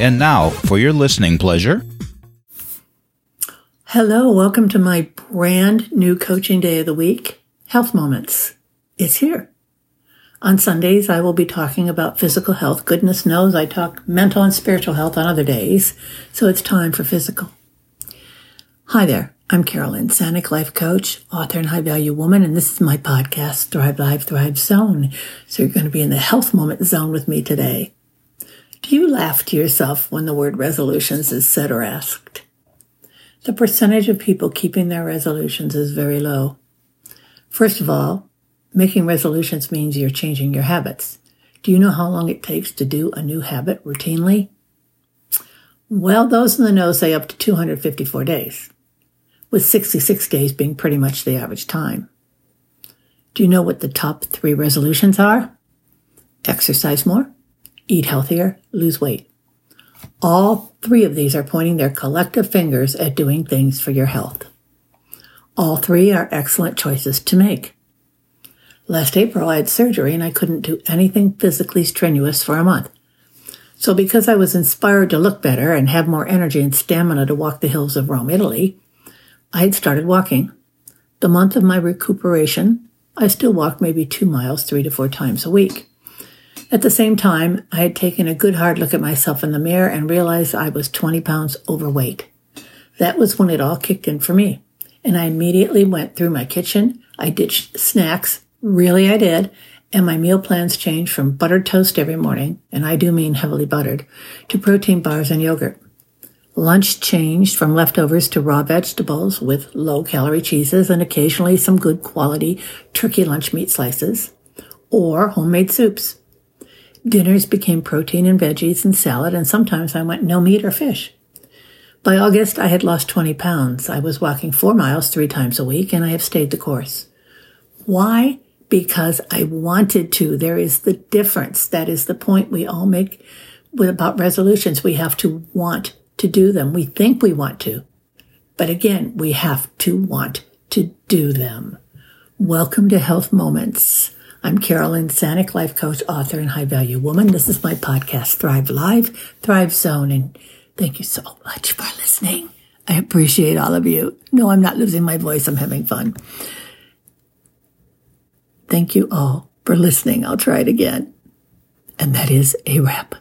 And now, for your listening pleasure. Hello, welcome to my brand new coaching day of the week, Health Moments. It's here. On Sundays, I will be talking about physical health. Goodness knows I talk mental and spiritual health on other days, so it's time for physical. Hi there. I'm Carolyn Sanic, life coach, author, and high value woman, and this is my podcast, Thrive Live, Thrive Zone. So you're going to be in the health moment zone with me today. Do you laugh to yourself when the word resolutions is said or asked? The percentage of people keeping their resolutions is very low. First of all, making resolutions means you're changing your habits. Do you know how long it takes to do a new habit routinely? Well, those in the know say up to 254 days, with 66 days being pretty much the average time. Do you know what the top three resolutions are? Exercise more, eat healthier, lose weight. All three of these are pointing their collective fingers at doing things for your health. All three are excellent choices to make. Last April, I had surgery and I couldn't do anything physically strenuous for a month. So because I was inspired to look better and have more energy and stamina to walk the hills of Rome, Italy, I had started walking. The month of my recuperation, I still walked maybe two miles three to four times a week. At the same time, I had taken a good hard look at myself in the mirror and realized I was 20 pounds overweight. That was when it all kicked in for me. And I immediately went through my kitchen. I ditched snacks. Really, I did. And my meal plans changed from buttered toast every morning, and I do mean heavily buttered, to protein bars and yogurt. Lunch changed from leftovers to raw vegetables with low calorie cheeses and occasionally some good quality turkey lunch meat slices or homemade soups. Dinners became protein and veggies and salad, and sometimes I went no meat or fish. By August, I had lost 20 pounds. I was walking four miles three times a week, and I have stayed the course. Why? Because I wanted to. There is the difference. That is the point we all make about resolutions. We have to want to do them. We think we want to. But again, we have to want to do them. Welcome to Health Moments. I'm Carolyn Sanic, life coach, author, and high value woman. This is my podcast, Thrive Live, Thrive Zone, and thank you so much for listening. I appreciate all of you. No, I'm not losing my voice. I'm having fun. Thank you all for listening. I'll try it again. And that is a wrap.